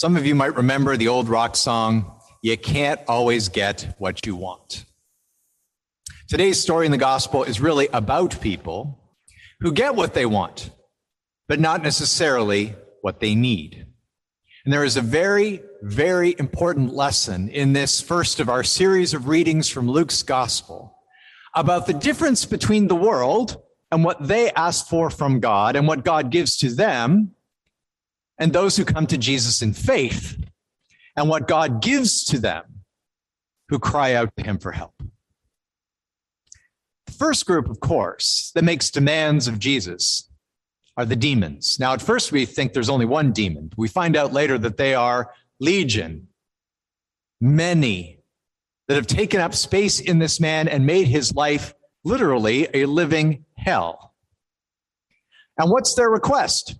Some of you might remember the old rock song, You Can't Always Get What You Want. Today's story in the gospel is really about people who get what they want, but not necessarily what they need. And there is a very, very important lesson in this first of our series of readings from Luke's gospel about the difference between the world and what they ask for from God and what God gives to them and those who come to Jesus in faith and what God gives to them who cry out to him for help. The first group, of course, that makes demands of Jesus are the demons. Now, at first, we think there's only one demon. We find out later that they are legion, many that have taken up space in this man and made his life literally a living hell. And what's their request?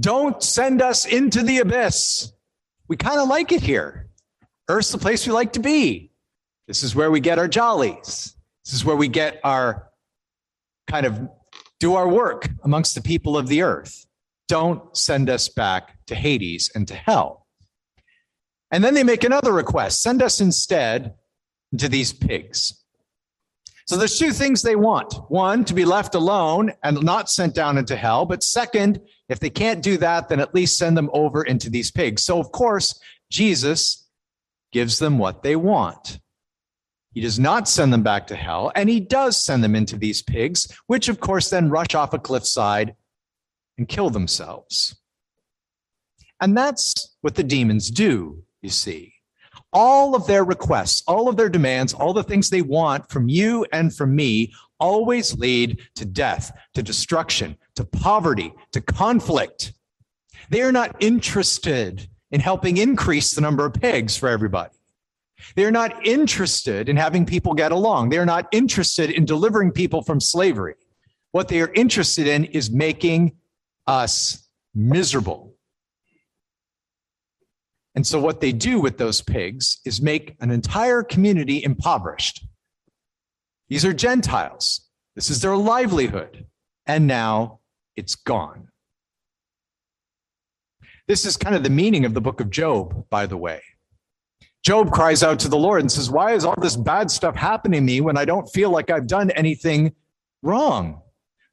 Don't send us into the abyss. We kind of like it here. Earth's the place we like to be. This is where we get our jollies. This is where we get our kind of do our work amongst the people of the earth. Don't send us back to Hades and to hell. And then they make another request send us instead to these pigs. So there's two things they want. One, to be left alone and not sent down into hell. But second, if they can't do that, then at least send them over into these pigs. So of course, Jesus gives them what they want. He does not send them back to hell, and he does send them into these pigs, which of course then rush off a cliffside and kill themselves. And that's what the demons do, you see all of their requests, all of their demands, all the things they want from you and from me always lead to death, to destruction, to poverty, to conflict. They are not interested in helping increase the number of pigs for everybody. They're not interested in having people get along. They're not interested in delivering people from slavery. What they are interested in is making us miserable. And so, what they do with those pigs is make an entire community impoverished. These are Gentiles. This is their livelihood. And now it's gone. This is kind of the meaning of the book of Job, by the way. Job cries out to the Lord and says, Why is all this bad stuff happening to me when I don't feel like I've done anything wrong?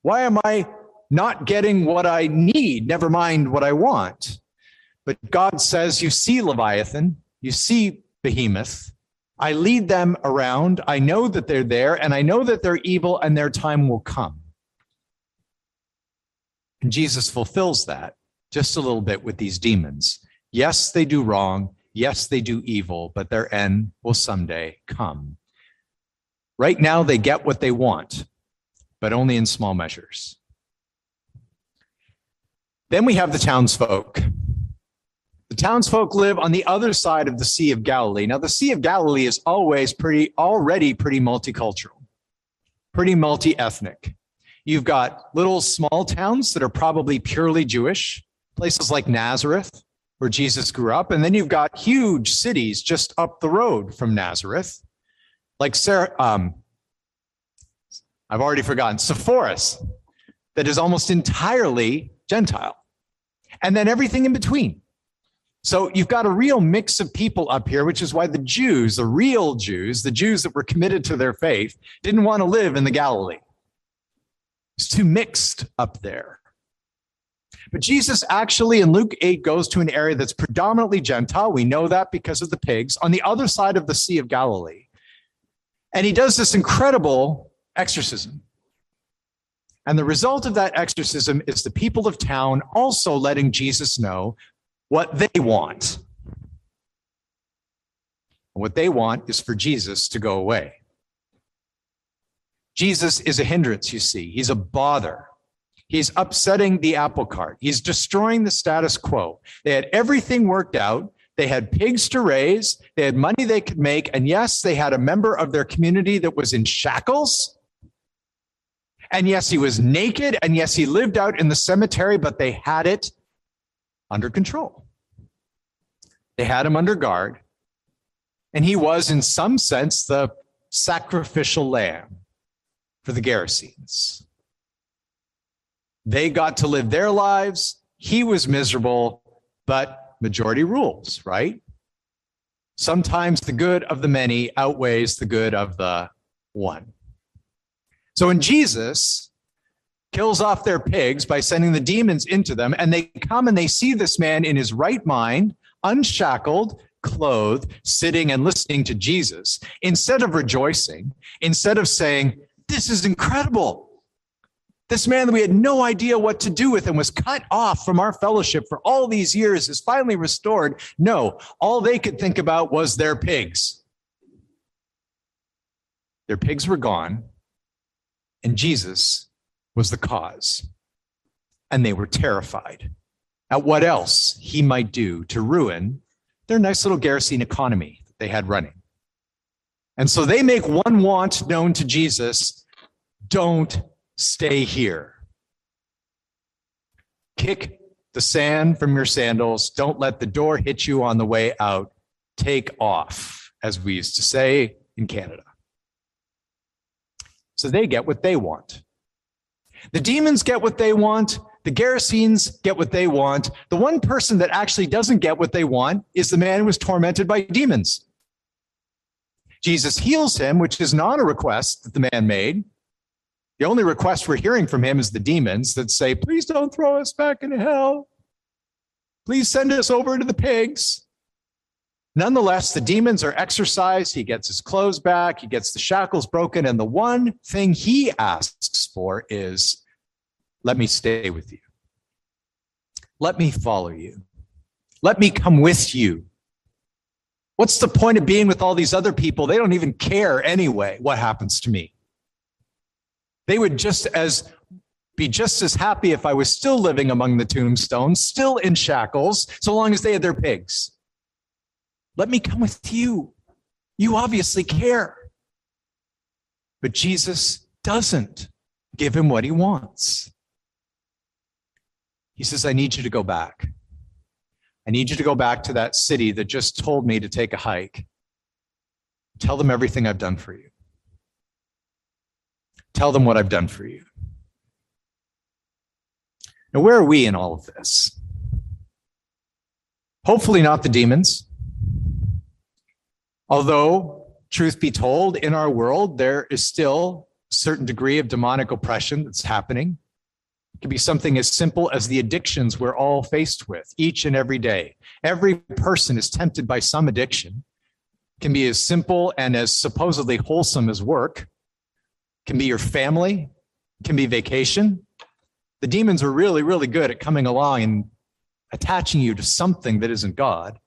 Why am I not getting what I need, never mind what I want? But God says, You see Leviathan, you see Behemoth. I lead them around. I know that they're there, and I know that they're evil, and their time will come. And Jesus fulfills that just a little bit with these demons. Yes, they do wrong. Yes, they do evil, but their end will someday come. Right now, they get what they want, but only in small measures. Then we have the townsfolk. The townsfolk live on the other side of the Sea of Galilee. Now, the Sea of Galilee is always pretty, already pretty multicultural, pretty multi ethnic. You've got little small towns that are probably purely Jewish, places like Nazareth, where Jesus grew up. And then you've got huge cities just up the road from Nazareth, like Sarah, um, I've already forgotten, Sepphoris, that is almost entirely Gentile. And then everything in between so you've got a real mix of people up here, which is why the Jews, the real Jews, the Jews that were committed to their faith, didn't want to live in the Galilee. It's too mixed up there. But Jesus actually in Luke 8 goes to an area that's predominantly Gentile. We know that because of the pigs on the other side of the Sea of Galilee. And he does this incredible exorcism. And the result of that exorcism is the people of town also letting Jesus know what they want. And what they want is for Jesus to go away. Jesus is a hindrance, you see. He's a bother. He's upsetting the apple cart. He's destroying the status quo. They had everything worked out. They had pigs to raise. They had money they could make. And yes, they had a member of their community that was in shackles. And yes, he was naked. And yes, he lived out in the cemetery, but they had it under control. They had him under guard, and he was, in some sense, the sacrificial lamb for the Gerasenes. They got to live their lives. He was miserable, but majority rules, right? Sometimes the good of the many outweighs the good of the one. So when Jesus kills off their pigs by sending the demons into them, and they come and they see this man in his right mind, unshackled, clothed, sitting and listening to Jesus, instead of rejoicing, instead of saying, This is incredible. This man that we had no idea what to do with and was cut off from our fellowship for all these years is finally restored. No, all they could think about was their pigs. Their pigs were gone, and Jesus was the cause. And they were terrified at what else he might do to ruin their nice little Gerasene economy that they had running. And so they make one want known to Jesus don't stay here. Kick the sand from your sandals. Don't let the door hit you on the way out. Take off, as we used to say in Canada. So they get what they want. The demons get what they want. The Gerasenes get what they want. The one person that actually doesn't get what they want is the man who was tormented by demons. Jesus heals him, which is not a request that the man made. The only request we're hearing from him is the demons that say, Please don't throw us back into hell. Please send us over to the pigs. Nonetheless, the demons are exorcised. He gets his clothes back. He gets the shackles broken. And the one thing he asks for is, Let me stay with you. Let me follow you. Let me come with you. What's the point of being with all these other people? They don't even care anyway what happens to me. They would just as be just as happy if I was still living among the tombstones, still in shackles, so long as they had their pigs. Let me come with you. You obviously care. But Jesus doesn't give him what he wants. He says, I need you to go back. I need you to go back to that city that just told me to take a hike. Tell them everything I've done for you. Tell them what I've done for you. Now, where are we in all of this? Hopefully, not the demons. Although, truth be told, in our world, there is still a certain degree of demonic oppression that's happening. Can be something as simple as the addictions we're all faced with each and every day. Every person is tempted by some addiction. Can be as simple and as supposedly wholesome as work can be your family, can be vacation. The demons are really, really good at coming along and attaching you to something that isn't God.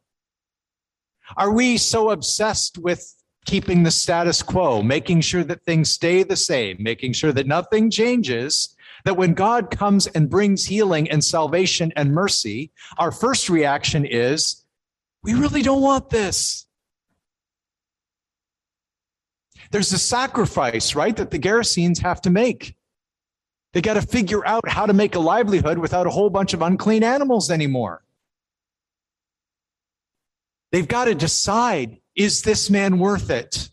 Are we so obsessed with keeping the status quo, making sure that things stay the same, making sure that nothing changes, that when God comes and brings healing and salvation and mercy, our first reaction is, we really don't want this. There's a sacrifice, right, that the Gerasenes have to make. They got to figure out how to make a livelihood without a whole bunch of unclean animals anymore. They've got to decide is this man worth it?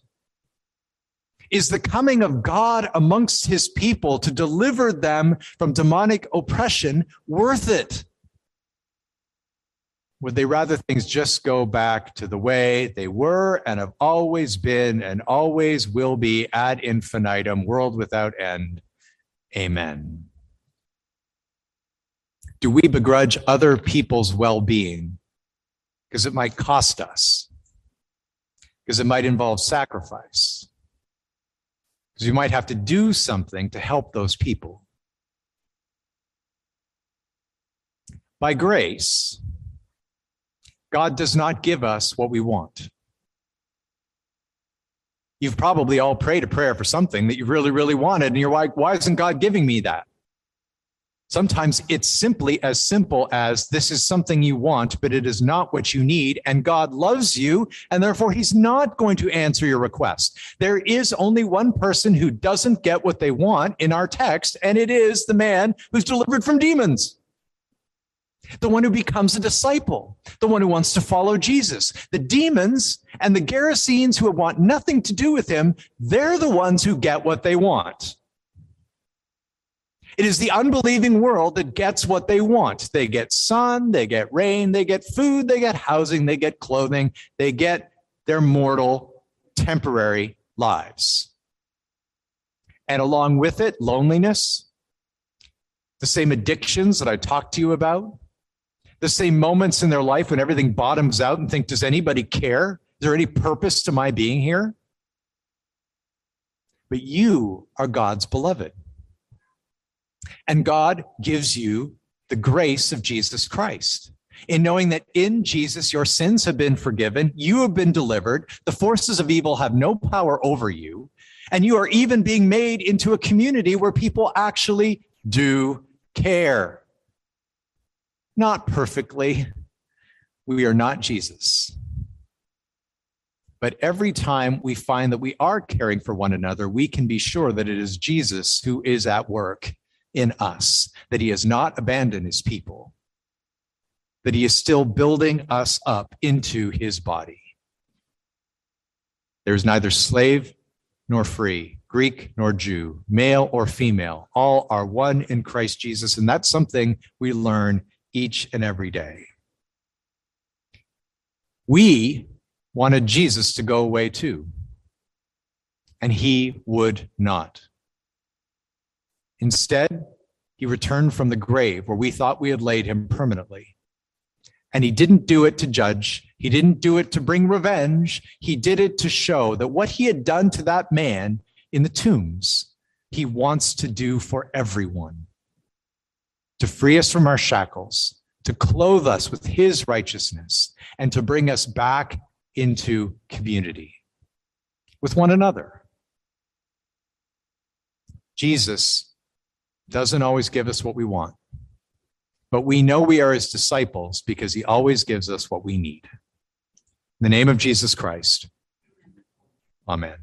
Is the coming of God amongst his people to deliver them from demonic oppression worth it? Would they rather things just go back to the way they were and have always been and always will be ad infinitum, world without end? Amen. Do we begrudge other people's well being because it might cost us? Because it might involve sacrifice? Because you might have to do something to help those people. By grace, God does not give us what we want. You've probably all prayed a prayer for something that you really, really wanted, and you're like, why isn't God giving me that? Sometimes it's simply as simple as this is something you want, but it is not what you need. And God loves you, and therefore He's not going to answer your request. There is only one person who doesn't get what they want in our text, and it is the man who's delivered from demons the one who becomes a disciple, the one who wants to follow Jesus. The demons and the Gerasenes who want nothing to do with him, they're the ones who get what they want. It is the unbelieving world that gets what they want. They get sun, they get rain, they get food, they get housing, they get clothing, they get their mortal, temporary lives. And along with it, loneliness, the same addictions that I talked to you about, the same moments in their life when everything bottoms out and think, does anybody care? Is there any purpose to my being here? But you are God's beloved. And God gives you the grace of Jesus Christ in knowing that in Jesus your sins have been forgiven, you have been delivered, the forces of evil have no power over you, and you are even being made into a community where people actually do care. Not perfectly. We are not Jesus. But every time we find that we are caring for one another, we can be sure that it is Jesus who is at work in us, that he has not abandoned his people, that he is still building us up into his body. There is neither slave nor free, Greek nor Jew, male or female. All are one in Christ Jesus. And that's something we learn each and every day. We wanted Jesus to go away too, and he would not. Instead, he returned from the grave where we thought we had laid him permanently. And he didn't do it to judge. He didn't do it to bring revenge. He did it to show that what he had done to that man in the tombs, he wants to do for everyone to free us from our shackles, to clothe us with his righteousness, and to bring us back into community with one another. Jesus doesn't always give us what we want, but we know we are his disciples because he always gives us what we need. In the name of Jesus Christ, amen.